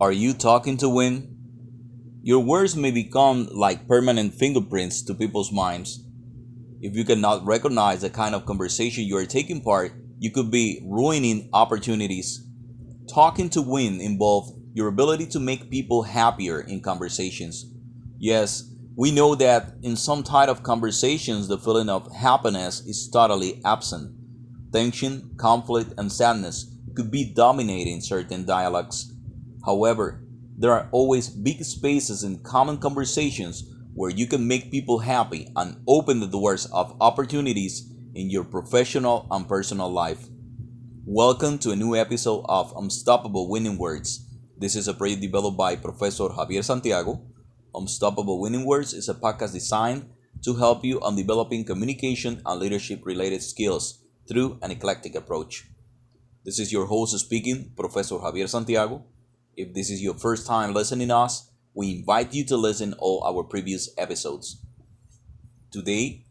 Are you talking to win? Your words may become like permanent fingerprints to people's minds. If you cannot recognize the kind of conversation you are taking part, you could be ruining opportunities. Talking to win involves your ability to make people happier in conversations. Yes, we know that in some type of conversations the feeling of happiness is totally absent. Tension, conflict, and sadness could be dominating certain dialogues. However, there are always big spaces in common conversations where you can make people happy and open the doors of opportunities in your professional and personal life. Welcome to a new episode of Unstoppable Winning Words. This is a project developed by Professor Javier Santiago. Unstoppable Winning Words is a podcast designed to help you on developing communication and leadership related skills through an eclectic approach. This is your host speaking, Professor Javier Santiago. If this is your first time listening us, we invite you to listen all our previous episodes. Today,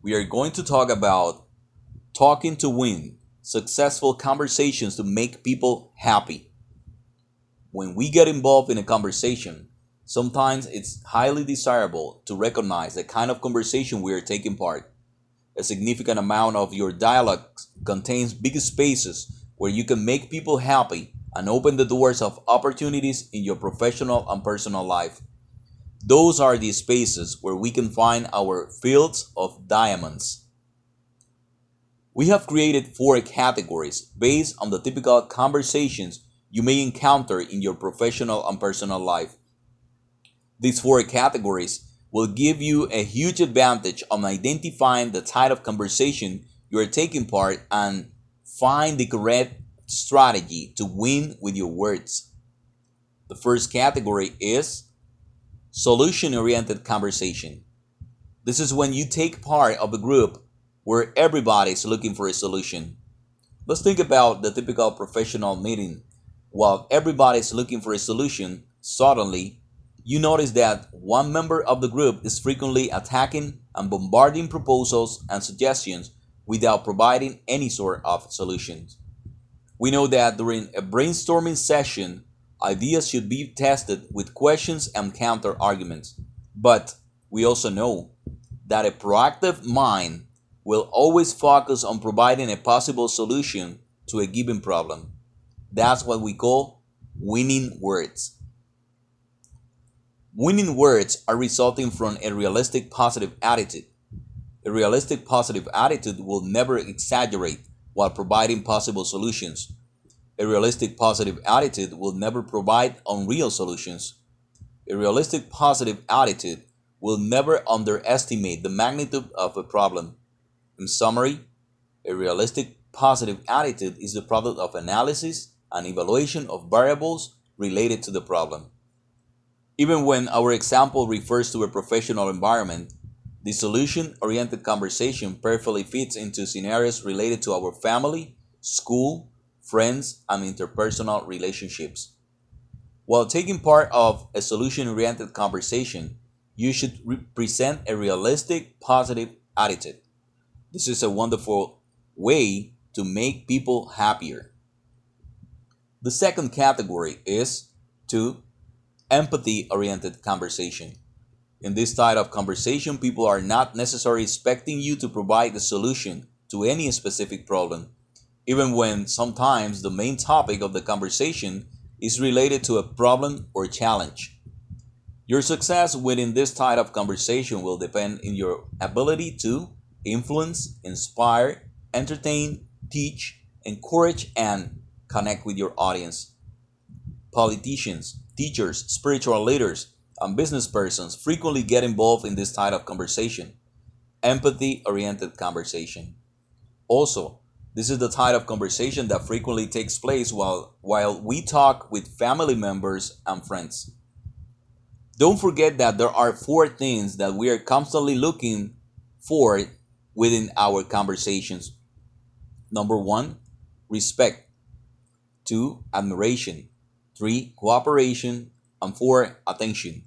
we are going to talk about talking to win, successful conversations to make people happy. When we get involved in a conversation, sometimes it's highly desirable to recognize the kind of conversation we are taking part. A significant amount of your dialogue contains big spaces where you can make people happy and open the doors of opportunities in your professional and personal life. Those are the spaces where we can find our fields of diamonds. We have created four categories based on the typical conversations you may encounter in your professional and personal life. These four categories will give you a huge advantage on identifying the type of conversation you are taking part and find the correct strategy to win with your words. The first category is solution oriented conversation. This is when you take part of a group where everybody is looking for a solution. Let's think about the typical professional meeting. While everybody is looking for a solution, suddenly you notice that one member of the group is frequently attacking and bombarding proposals and suggestions without providing any sort of solutions. We know that during a brainstorming session, ideas should be tested with questions and counter arguments. But we also know that a proactive mind will always focus on providing a possible solution to a given problem. That's what we call winning words. Winning words are resulting from a realistic positive attitude. A realistic positive attitude will never exaggerate while providing possible solutions. A realistic positive attitude will never provide unreal solutions. A realistic positive attitude will never underestimate the magnitude of a problem. In summary, a realistic positive attitude is the product of analysis and evaluation of variables related to the problem. Even when our example refers to a professional environment, the solution oriented conversation perfectly fits into scenarios related to our family, school, friends, and interpersonal relationships. While taking part of a solution oriented conversation, you should re- present a realistic, positive attitude. This is a wonderful way to make people happier. The second category is to empathy oriented conversation. In this type of conversation, people are not necessarily expecting you to provide the solution to any specific problem, even when sometimes the main topic of the conversation is related to a problem or challenge. Your success within this type of conversation will depend on your ability to influence, inspire, entertain, teach, encourage, and connect with your audience. Politicians, teachers, spiritual leaders, and business persons frequently get involved in this type of conversation empathy oriented conversation. Also, this is the type of conversation that frequently takes place while, while we talk with family members and friends. Don't forget that there are four things that we are constantly looking for within our conversations. Number one, respect. Two, admiration. Three, cooperation. And four, attention.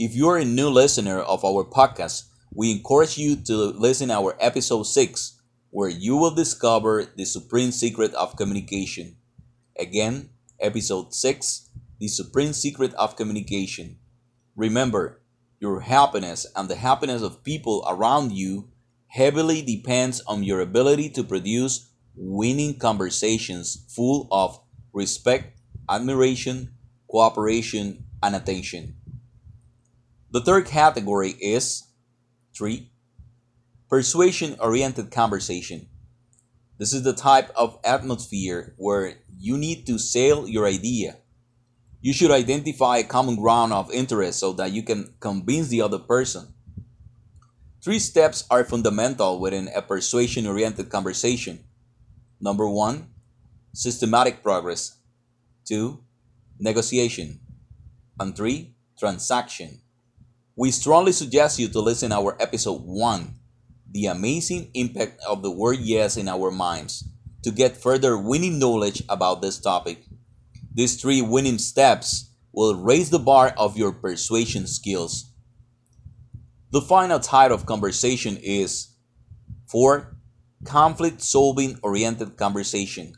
If you're a new listener of our podcast, we encourage you to listen our episode 6 where you will discover the supreme secret of communication. Again, episode 6, the supreme secret of communication. Remember, your happiness and the happiness of people around you heavily depends on your ability to produce winning conversations full of respect, admiration, cooperation, and attention. The third category is 3. Persuasion oriented conversation. This is the type of atmosphere where you need to sell your idea. You should identify a common ground of interest so that you can convince the other person. Three steps are fundamental within a persuasion oriented conversation. Number one, systematic progress. Two, negotiation. And three, transaction. We strongly suggest you to listen our episode 1, The Amazing Impact of the Word Yes in Our Minds, to get further winning knowledge about this topic. These three winning steps will raise the bar of your persuasion skills. The final type of conversation is 4. Conflict solving oriented conversation.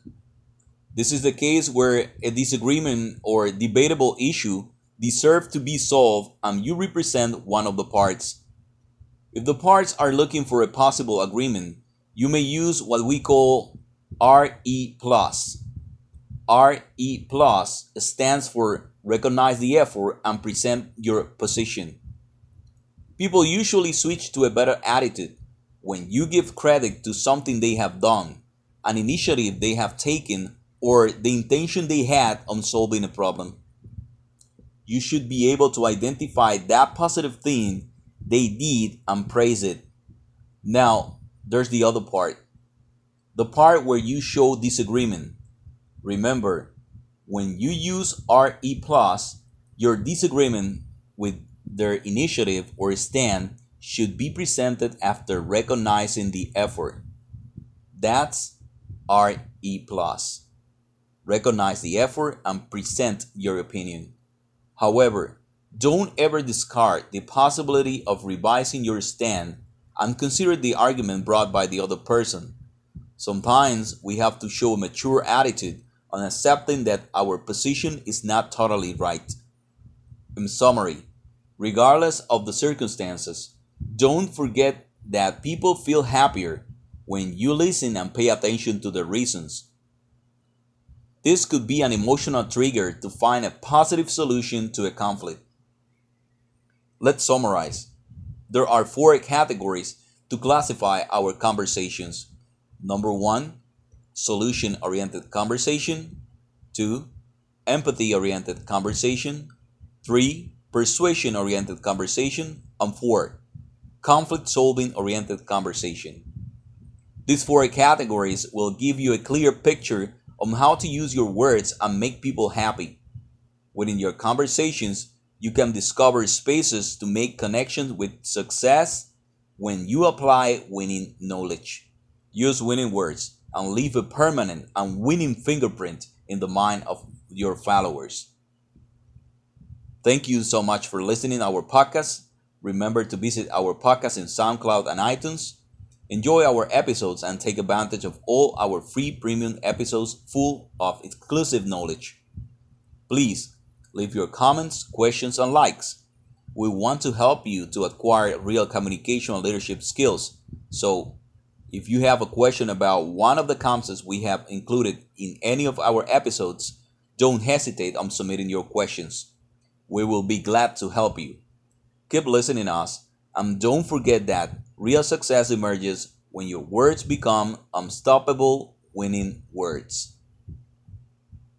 This is the case where a disagreement or debatable issue deserve to be solved and you represent one of the parts. If the parts are looking for a possible agreement, you may use what we call RE. RE stands for recognize the effort and present your position. People usually switch to a better attitude when you give credit to something they have done, an initiative they have taken, or the intention they had on solving a problem you should be able to identify that positive thing they did and praise it. Now, there's the other part the part where you show disagreement. Remember, when you use RE, plus, your disagreement with their initiative or stand should be presented after recognizing the effort. That's RE. plus. Recognize the effort and present your opinion. However, don't ever discard the possibility of revising your stand and consider the argument brought by the other person. Sometimes we have to show a mature attitude on accepting that our position is not totally right. In summary, regardless of the circumstances, don't forget that people feel happier when you listen and pay attention to the reasons this could be an emotional trigger to find a positive solution to a conflict. Let's summarize. There are four categories to classify our conversations. Number one, solution oriented conversation. Two, empathy oriented conversation. Three, persuasion oriented conversation. And four, conflict solving oriented conversation. These four categories will give you a clear picture on how to use your words and make people happy. Within your conversations, you can discover spaces to make connections with success when you apply winning knowledge. Use winning words and leave a permanent and winning fingerprint in the mind of your followers. Thank you so much for listening our podcast. Remember to visit our podcast in SoundCloud and iTunes Enjoy our episodes and take advantage of all our free premium episodes full of exclusive knowledge. Please leave your comments, questions, and likes. We want to help you to acquire real communication and leadership skills. So, if you have a question about one of the concepts we have included in any of our episodes, don't hesitate on submitting your questions. We will be glad to help you. Keep listening us and don't forget that Real success emerges when your words become unstoppable winning words.